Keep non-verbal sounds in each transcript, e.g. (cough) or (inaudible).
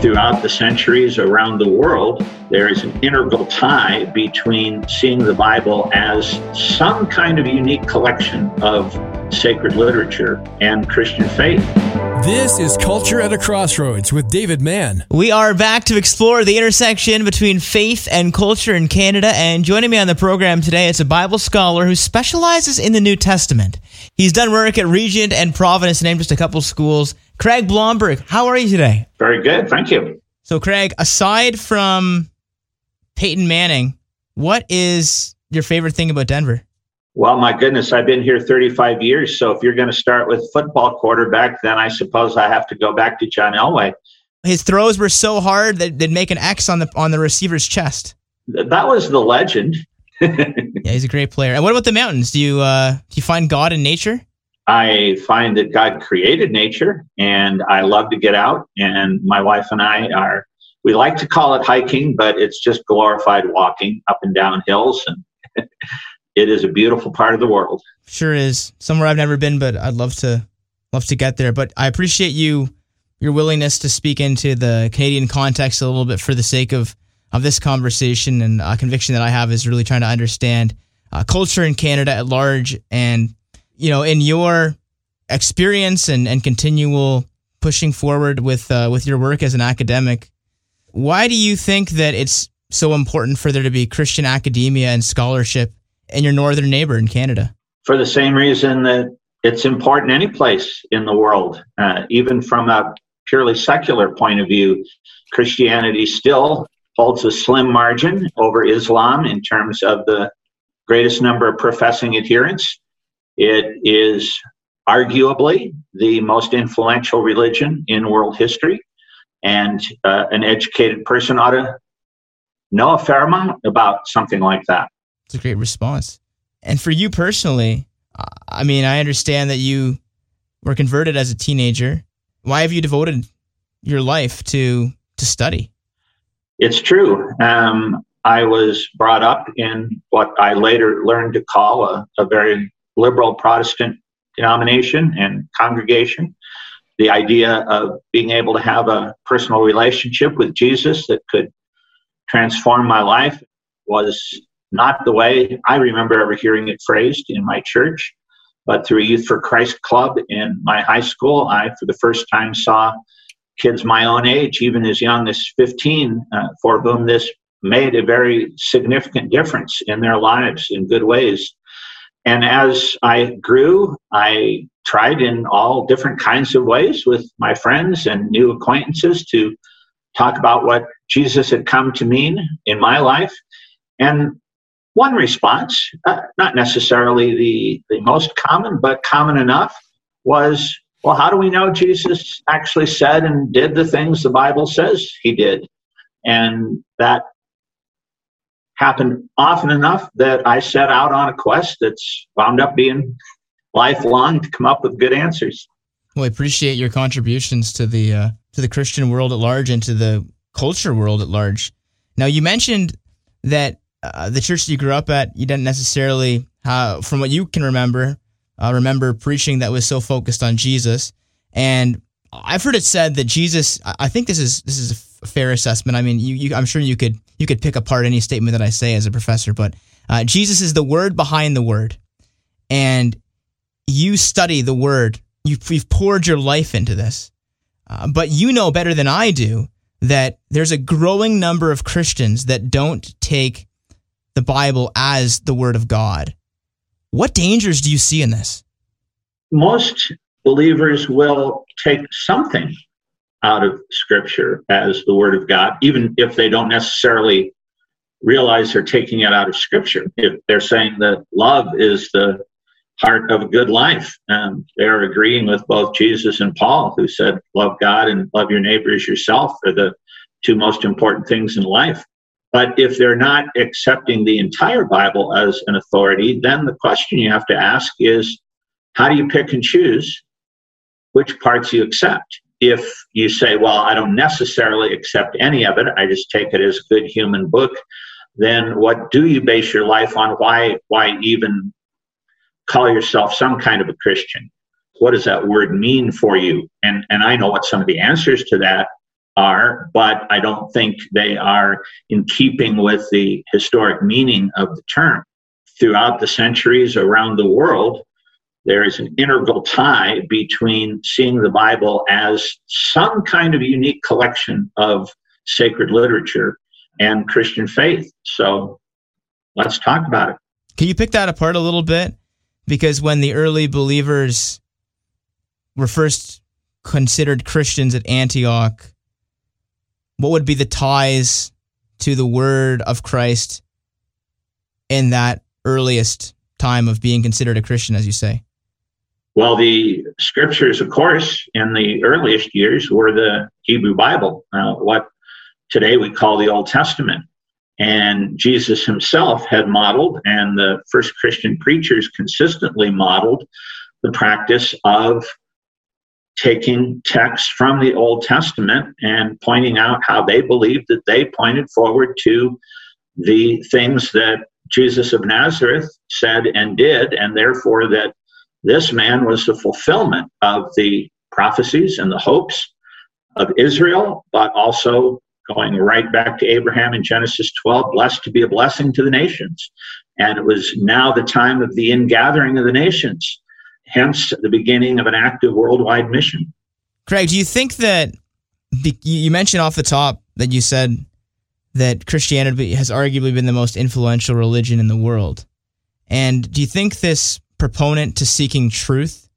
throughout the centuries around the world, there is an integral tie between seeing the Bible as some kind of unique collection of sacred literature and Christian faith. This is Culture at a Crossroads with David Mann. We are back to explore the intersection between faith and culture in Canada. And joining me on the program today is a Bible scholar who specializes in the New Testament. He's done work at Regent and Providence, named just a couple schools. Craig Blomberg, how are you today? Very good, thank you. So, Craig, aside from Peyton Manning, what is your favorite thing about Denver? Well, my goodness, I've been here 35 years. So if you're going to start with football quarterback, then I suppose I have to go back to John Elway. His throws were so hard that they'd make an X on the on the receiver's chest. That was the legend. (laughs) yeah, he's a great player. And what about the mountains? Do you uh, do you find God in nature? I find that God created nature, and I love to get out. And my wife and I are we like to call it hiking, but it's just glorified walking up and down hills and (laughs) it is a beautiful part of the world. Sure is. Somewhere I've never been, but I'd love to love to get there. But I appreciate you your willingness to speak into the Canadian context a little bit for the sake of of this conversation and a conviction that I have is really trying to understand uh, culture in Canada at large and you know in your experience and and continual pushing forward with uh, with your work as an academic why do you think that it's so important for there to be Christian academia and scholarship in your northern neighbor in Canada? For the same reason that it's important any place in the world, uh, even from a purely secular point of view. Christianity still holds a slim margin over Islam in terms of the greatest number of professing adherents. It is arguably the most influential religion in world history, and uh, an educated person ought to know a fair amount about something like that. It's a great response. And for you personally, I mean, I understand that you were converted as a teenager. Why have you devoted your life to to study? It's true. Um, I was brought up in what I later learned to call a, a very liberal Protestant denomination and congregation. The idea of being able to have a personal relationship with Jesus that could transform my life was not the way I remember ever hearing it phrased in my church, but through a Youth for Christ club in my high school, I, for the first time, saw kids my own age, even as young as 15, uh, for whom this made a very significant difference in their lives in good ways. And as I grew, I tried in all different kinds of ways with my friends and new acquaintances to talk about what Jesus had come to mean in my life. And one response, uh, not necessarily the, the most common, but common enough, was well, how do we know Jesus actually said and did the things the Bible says he did? And that happened often enough that I set out on a quest that's wound up being lifelong to come up with good answers. Well, I appreciate your contributions to the uh, to the Christian world at large and to the culture world at large. Now, you mentioned that uh, the church that you grew up at, you didn't necessarily, uh, from what you can remember, uh, remember preaching that was so focused on Jesus. And I've heard it said that Jesus. I think this is this is a fair assessment. I mean, you, you I'm sure you could you could pick apart any statement that I say as a professor, but uh, Jesus is the word behind the word, and you study the word. You've, you've poured your life into this, uh, but you know better than I do that there's a growing number of Christians that don't take the Bible as the Word of God. What dangers do you see in this? Most believers will take something out of Scripture as the Word of God, even if they don't necessarily realize they're taking it out of Scripture. If they're saying that love is the heart of a good life, um, they're agreeing with both Jesus and Paul, who said, Love God and love your neighbor as yourself are the two most important things in life. But if they're not accepting the entire Bible as an authority, then the question you have to ask is how do you pick and choose which parts you accept? If you say, well, I don't necessarily accept any of it, I just take it as a good human book, then what do you base your life on? Why, why even call yourself some kind of a Christian? What does that word mean for you? And, and I know what some of the answers to that are, but I don't think they are in keeping with the historic meaning of the term. Throughout the centuries around the world, there is an integral tie between seeing the Bible as some kind of unique collection of sacred literature and Christian faith. So let's talk about it. Can you pick that apart a little bit? Because when the early believers were first considered Christians at Antioch, what would be the ties to the word of Christ in that earliest time of being considered a Christian, as you say? Well, the scriptures, of course, in the earliest years were the Hebrew Bible, uh, what today we call the Old Testament. And Jesus himself had modeled, and the first Christian preachers consistently modeled the practice of taking texts from the Old Testament and pointing out how they believed that they pointed forward to the things that Jesus of Nazareth said and did, and therefore that this man was the fulfillment of the prophecies and the hopes of Israel, but also going right back to Abraham in Genesis 12, blessed to be a blessing to the nations. And it was now the time of the ingathering of the nations hence the beginning of an active worldwide mission. Craig, do you think that you mentioned off the top that you said that Christianity has arguably been the most influential religion in the world? And do you think this proponent to seeking truth,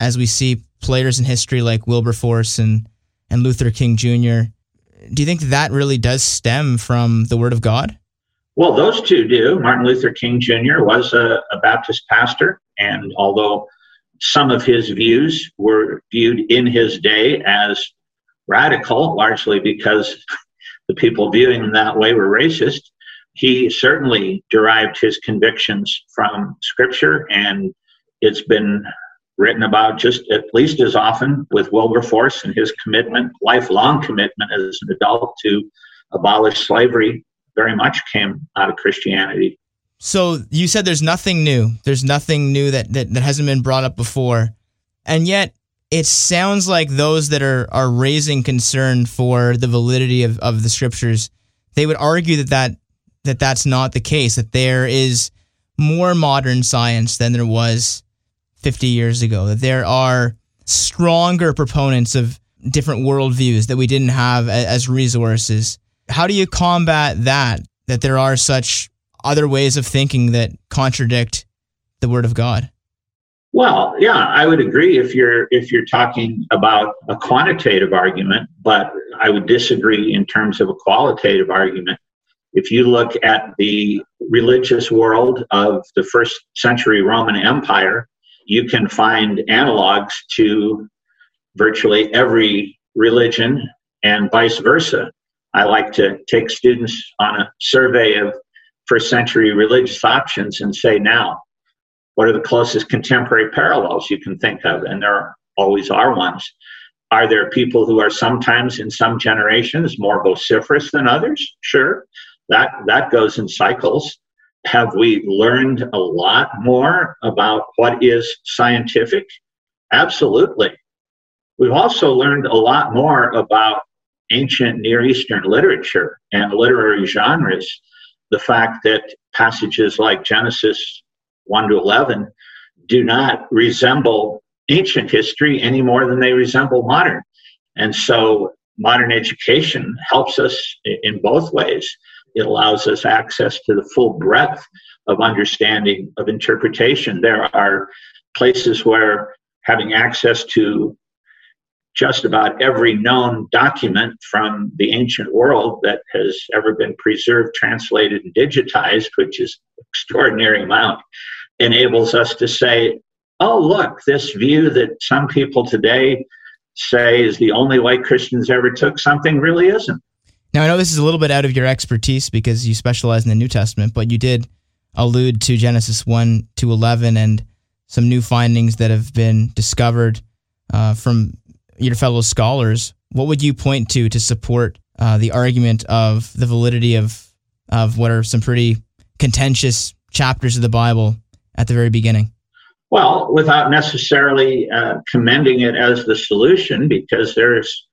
as we see players in history like Wilberforce and, and Luther King Jr., do you think that really does stem from the Word of God? Well, those two do. Martin Luther King Jr. was a, a Baptist pastor, and although some of his views were viewed in his day as radical, largely because (laughs) the people viewing him that way were racist, he certainly derived his convictions from Scripture, and it's been written about just at least as often with Wilberforce and his commitment, lifelong commitment as an adult to abolish slavery very much came out of Christianity. So you said there's nothing new. There's nothing new that, that, that hasn't been brought up before. And yet it sounds like those that are, are raising concern for the validity of, of the scriptures, they would argue that, that that that's not the case, that there is more modern science than there was 50 years ago, that there are stronger proponents of different worldviews that we didn't have as resources how do you combat that? That there are such other ways of thinking that contradict the Word of God? Well, yeah, I would agree if you're if you're talking about a quantitative argument, but I would disagree in terms of a qualitative argument. If you look at the religious world of the first century Roman Empire, you can find analogs to virtually every religion and vice versa. I like to take students on a survey of first century religious options and say, now, what are the closest contemporary parallels you can think of? And there always are ones. Are there people who are sometimes in some generations more vociferous than others? Sure. That that goes in cycles. Have we learned a lot more about what is scientific? Absolutely. We've also learned a lot more about ancient Near Eastern literature and literary genres, the fact that passages like Genesis 1 to 11 do not resemble ancient history any more than they resemble modern. And so modern education helps us in both ways. It allows us access to the full breadth of understanding of interpretation. There are places where having access to just about every known document from the ancient world that has ever been preserved, translated, and digitized, which is an extraordinary amount, enables us to say, oh, look, this view that some people today say is the only way Christians ever took something really isn't. Now, I know this is a little bit out of your expertise because you specialize in the New Testament, but you did allude to Genesis 1 to 11 and some new findings that have been discovered uh, from your fellow scholars, what would you point to to support uh, the argument of the validity of of what are some pretty contentious chapters of the Bible at the very beginning? Well, without necessarily uh, commending it as the solution, because there's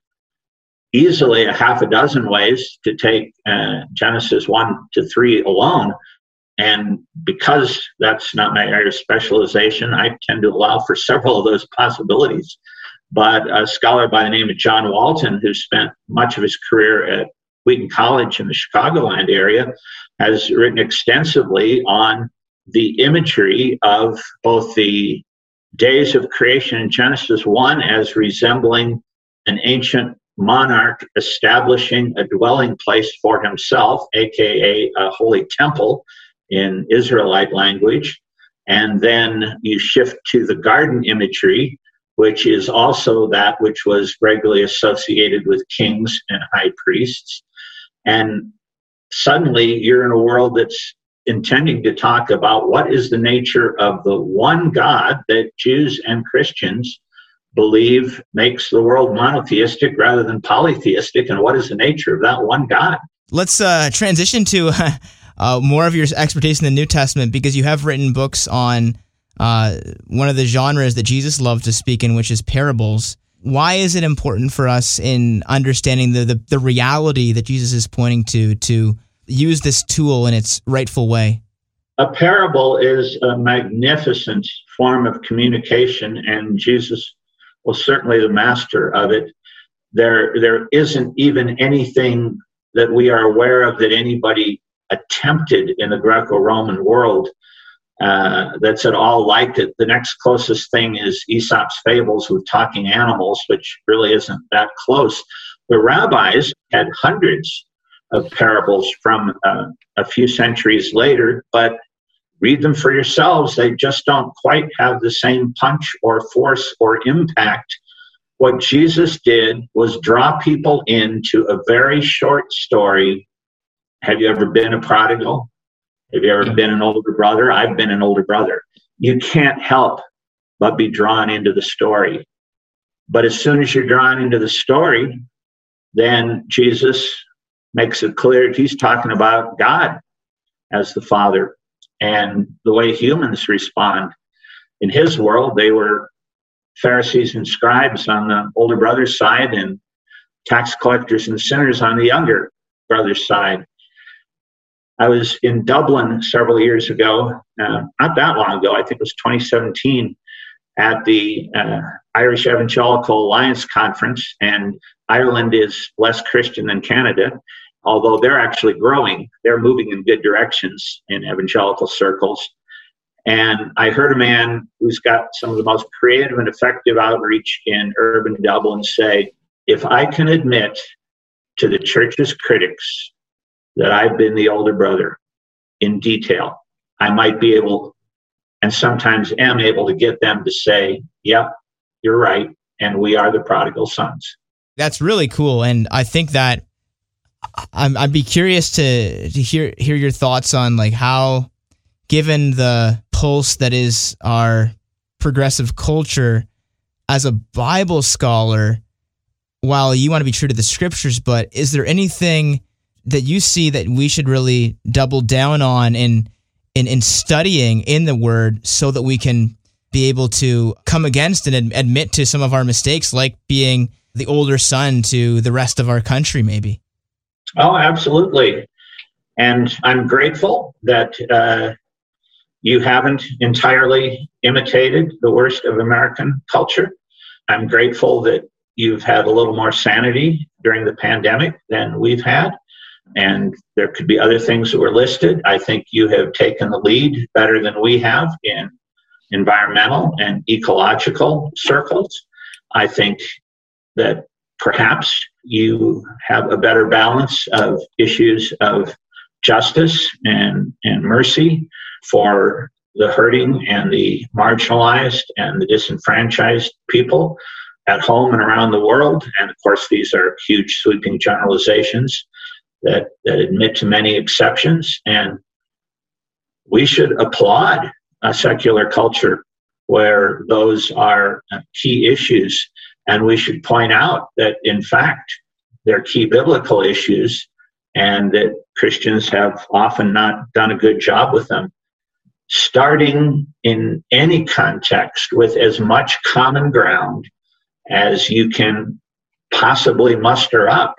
easily a half a dozen ways to take uh, Genesis 1 to 3 alone. And because that's not my area of specialization, I tend to allow for several of those possibilities. But a scholar by the name of John Walton, who spent much of his career at Wheaton College in the Chicagoland area, has written extensively on the imagery of both the days of creation in Genesis 1 as resembling an ancient monarch establishing a dwelling place for himself, aka a holy temple in Israelite language. And then you shift to the garden imagery, which is also that which was regularly associated with kings and high priests. And suddenly you're in a world that's intending to talk about what is the nature of the one God that Jews and Christians believe makes the world monotheistic rather than polytheistic, and what is the nature of that one God. Let's uh, transition to (laughs) uh, more of your expertise in the New Testament because you have written books on uh, one of the genres that Jesus loved to speak in, which is parables. Why is it important for us in understanding the, the, the reality that Jesus is pointing to to use this tool in its rightful way? A parable is a magnificent form of communication, and Jesus was certainly the master of it. There, there isn't even anything that we are aware of that anybody attempted in the Greco-Roman world uh, that's at all like it. The next closest thing is Aesop's fables with talking animals, which really isn't that close. The rabbis had hundreds of parables from uh, a few centuries later, but read them for yourselves. They just don't quite have the same punch or force or impact. What Jesus did was draw people into a very short story. Have you ever been a prodigal? Have you ever been an older brother? I've been an older brother. You can't help but be drawn into the story. But as soon as you're drawn into the story, then Jesus makes it clear he's talking about God as the Father and the way humans respond. In his world, they were Pharisees and scribes on the older brother's side and tax collectors and sinners on the younger brother's side. I was in Dublin several years ago, uh, not that long ago, I think it was 2017, at the uh, Irish Evangelical Alliance Conference, and Ireland is less Christian than Canada although they're actually growing, they're moving in good directions in evangelical circles. And I heard a man who's got some of the most creative and effective outreach in urban Dublin say, if I can admit to the church's critics that I've been the older brother in detail, I might be able, and sometimes am able to get them to say, yep, you're right, and we are the prodigal sons. That's really cool. And I think that I'm, I'd be curious to to hear hear your thoughts on like how, given the pulse that is our progressive culture, as a Bible scholar, while you want to be true to the scriptures, but is there anything that you see that we should really double down on in in, in studying in the Word so that we can be able to come against and ad- admit to some of our mistakes, like being the older son to the rest of our country, maybe? Oh, absolutely. And I'm grateful that uh, you haven't entirely imitated the worst of American culture. I'm grateful that you've had a little more sanity during the pandemic than we've had. And there could be other things that were listed. I think you have taken the lead better than we have in environmental and ecological circles. I think that perhaps you have a better balance of issues of justice and, and mercy for the hurting and the marginalized and the disenfranchised people at home and around the world. And of course, these are huge sweeping generalizations that, that admit to many exceptions. And we should applaud a secular culture where those are key issues and we should point out that, in fact, they're key biblical issues and that Christians have often not done a good job with them. Starting in any context with as much common ground as you can possibly muster up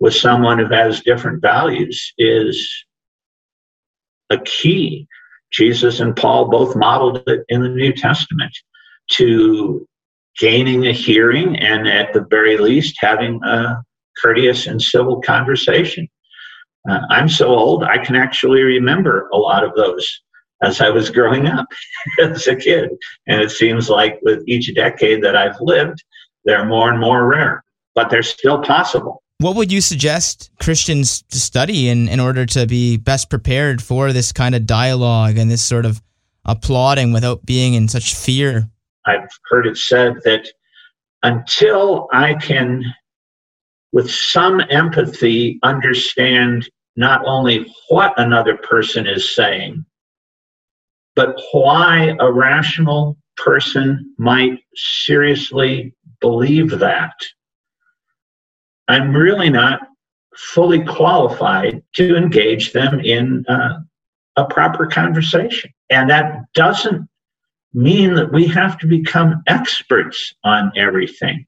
with someone who has different values is a key. Jesus and Paul both modeled it in the New Testament to gaining a hearing and at the very least having a courteous and civil conversation. Uh, I'm so old, I can actually remember a lot of those as I was growing up (laughs) as a kid. And it seems like with each decade that I've lived, they're more and more rare, but they're still possible. What would you suggest Christians to study in, in order to be best prepared for this kind of dialogue and this sort of applauding without being in such fear? I've heard it said that until I can, with some empathy, understand not only what another person is saying, but why a rational person might seriously believe that. I'm really not fully qualified to engage them in uh, a proper conversation. And that doesn't mean that we have to become experts on everything.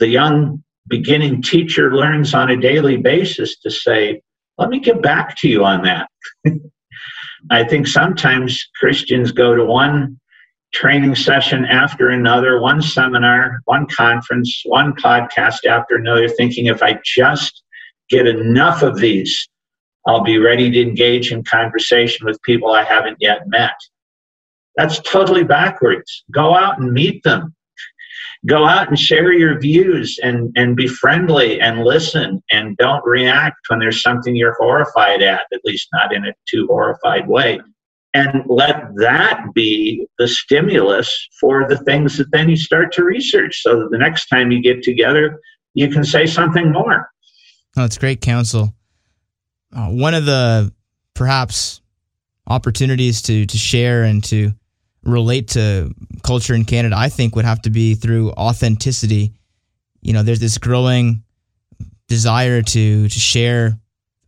The young beginning teacher learns on a daily basis to say, let me get back to you on that. (laughs) I think sometimes Christians go to one training session after another, one seminar, one conference, one podcast after another, thinking if I just get enough of these, I'll be ready to engage in conversation with people I haven't yet met. That's totally backwards. Go out and meet them go out and share your views and, and be friendly and listen and don't react when there's something you're horrified at, at least not in a too horrified way. And let that be the stimulus for the things that then you start to research so that the next time you get together, you can say something more. Oh, it's great counsel. Uh, one of the perhaps opportunities to to share and to relate to culture in Canada, I think would have to be through authenticity. You know, there's this growing desire to to share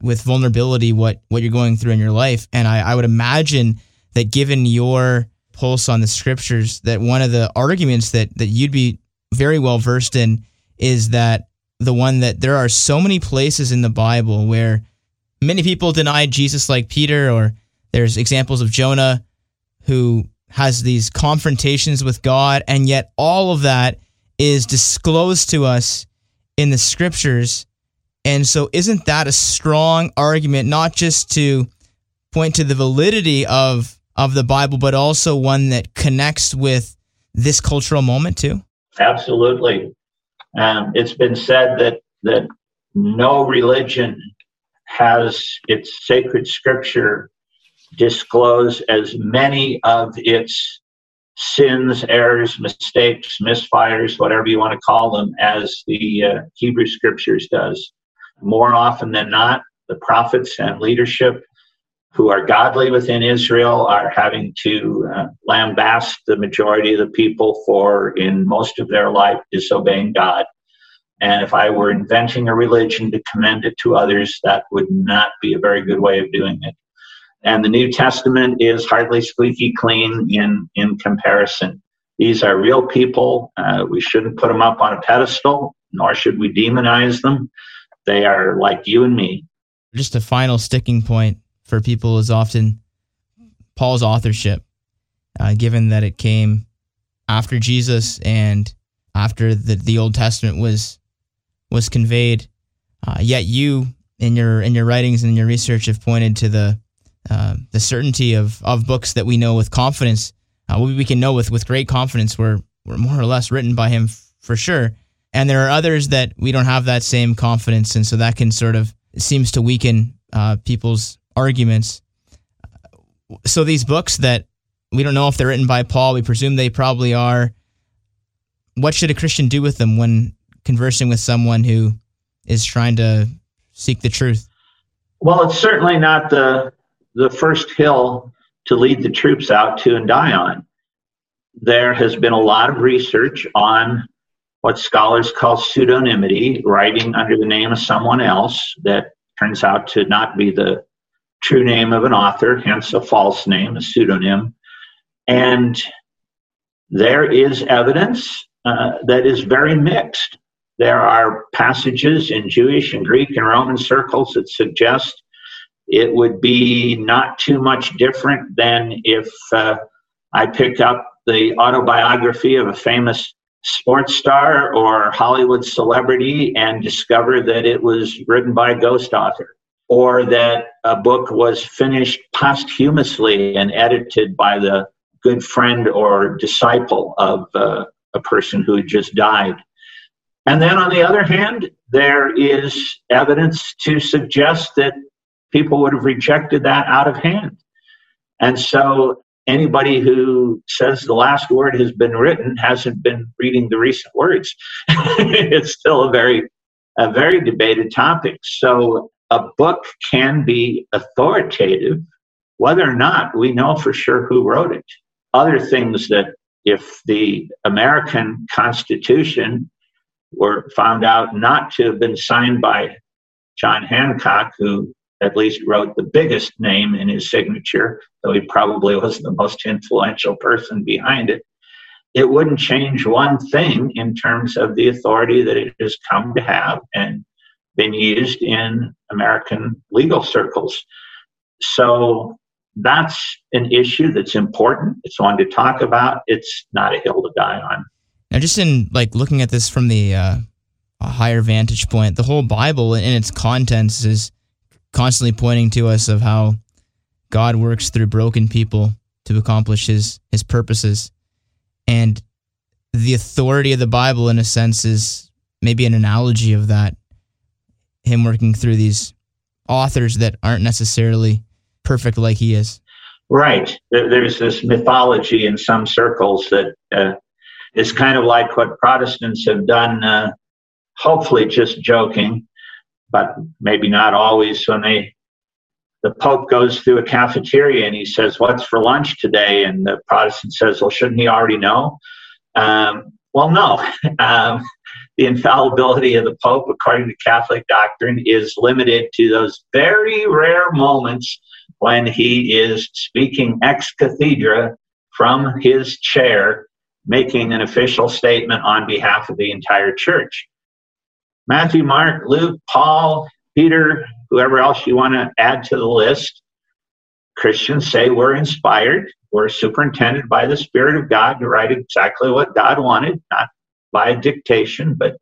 with vulnerability what what you're going through in your life, and I, I would imagine that given your pulse on the scriptures, that one of the arguments that that you'd be very well versed in is that the one that there are so many places in the Bible where many people denied Jesus, like Peter, or there's examples of Jonah who has these confrontations with God, and yet all of that is disclosed to us in the scriptures. And so, isn't that a strong argument, not just to point to the validity of, of the Bible, but also one that connects with this cultural moment too? Absolutely. Um, it's been said that, that no religion has its sacred scripture disclose as many of its sins, errors, mistakes, misfires, whatever you want to call them, as the uh, Hebrew Scriptures does. More often than not, the prophets and leadership who are godly within Israel are having to uh, lambaste the majority of the people for, in most of their life, disobeying God. And if I were inventing a religion to commend it to others, that would not be a very good way of doing it and the New Testament is hardly squeaky clean in, in comparison. These are real people. Uh, we shouldn't put them up on a pedestal, nor should we demonize them. They are like you and me. Just a final sticking point for people is often Paul's authorship, uh, given that it came after Jesus and after the, the Old Testament was was conveyed. Uh, yet you, in your in your writings and in your research, have pointed to the uh, the certainty of, of books that we know with confidence. Uh, we, can know with, with great confidence were, were more or less written by him f- for sure. And there are others that we don't have that same confidence. And so that can sort of seems to weaken uh, people's arguments. So these books that we don't know if they're written by Paul, we presume they probably are. What should a Christian do with them when conversing with someone who is trying to seek the truth? Well, it's certainly not the the first hill to lead the troops out to and die on. There has been a lot of research on what scholars call pseudonymity, writing under the name of someone else that turns out to not be the true name of an author, hence a false name, a pseudonym. And there is evidence uh, that is very mixed. there are passages in Jewish and Greek and Roman circles that suggest it would be not too much different than if uh, I pick up the autobiography of a famous sports star or Hollywood celebrity and discover that it was written by a ghost author, or that a book was finished posthumously and edited by the good friend or disciple of uh, a person who had just died. And then on the other hand, there is evidence to suggest that people would have rejected that out of hand. And so anybody who says the last word has been written hasn't been reading the recent words. (laughs) it's still a very a very debated topic. So a book can be authoritative whether or not we know for sure who wrote it. Other things that if the American Constitution were found out not to have been signed by John Hancock, who at least wrote the biggest name in his signature, though he probably wasn't the most influential person behind it, it wouldn't change one thing in terms of the authority that it has come to have and been used in American legal circles. So that's an issue that's important. It's one to talk about. It's not a hill to die on. Now, just in like looking at this from the uh, a higher vantage point, the whole Bible in its contents is constantly pointing to us of how God works through broken people to accomplish his his purposes. And the authority of the Bible in a sense is maybe an analogy of that him working through these authors that aren't necessarily perfect like he is. Right. There's this mythology in some circles that uh, is kind of like what Protestants have done, uh, hopefully just joking, but maybe not always when they the Pope goes through a cafeteria and he says, What's for lunch today? And the Protestant says, Well, shouldn't he already know? Um, well, no. (laughs) um, the infallibility of the Pope, according to Catholic doctrine, is limited to those very rare moments when he is speaking ex cathedra from his chair, making an official statement on behalf of the entire church. Matthew, Mark, Luke, Paul, Peter, whoever else you want to add to the list, Christians say we're inspired, we're superintended by the Spirit of God to write exactly what God wanted, not by dictation, but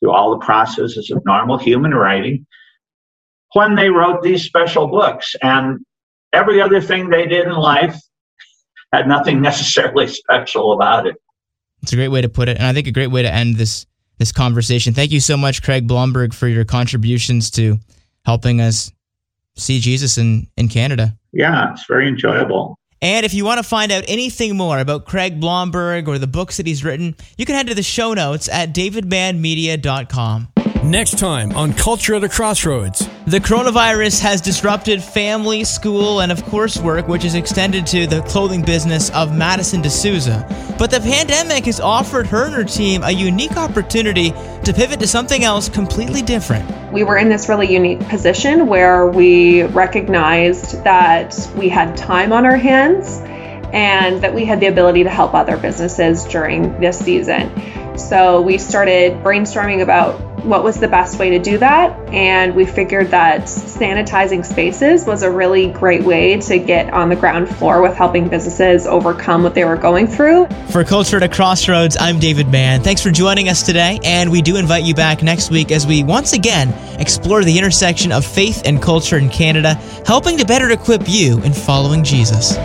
through all the processes of normal human writing. When they wrote these special books, and every other thing they did in life had nothing (laughs) necessarily special about it. It's a great way to put it, and I think a great way to end this this conversation. Thank you so much, Craig Blomberg, for your contributions to helping us see Jesus in, in Canada. Yeah, it's very enjoyable. And if you want to find out anything more about Craig Blomberg or the books that he's written, you can head to the show notes at davidmanmedia.com. Next time on Culture at a Crossroads. The coronavirus has disrupted family, school, and of course work, which is extended to the clothing business of Madison D'Souza. But the pandemic has offered her and her team a unique opportunity to pivot to something else completely different. We were in this really unique position where we recognized that we had time on our hands and that we had the ability to help other businesses during this season. So we started brainstorming about what was the best way to do that. And we figured that sanitizing spaces was a really great way to get on the ground floor with helping businesses overcome what they were going through. For Culture at a Crossroads, I'm David Mann. Thanks for joining us today. And we do invite you back next week as we once again explore the intersection of faith and culture in Canada, helping to better equip you in following Jesus.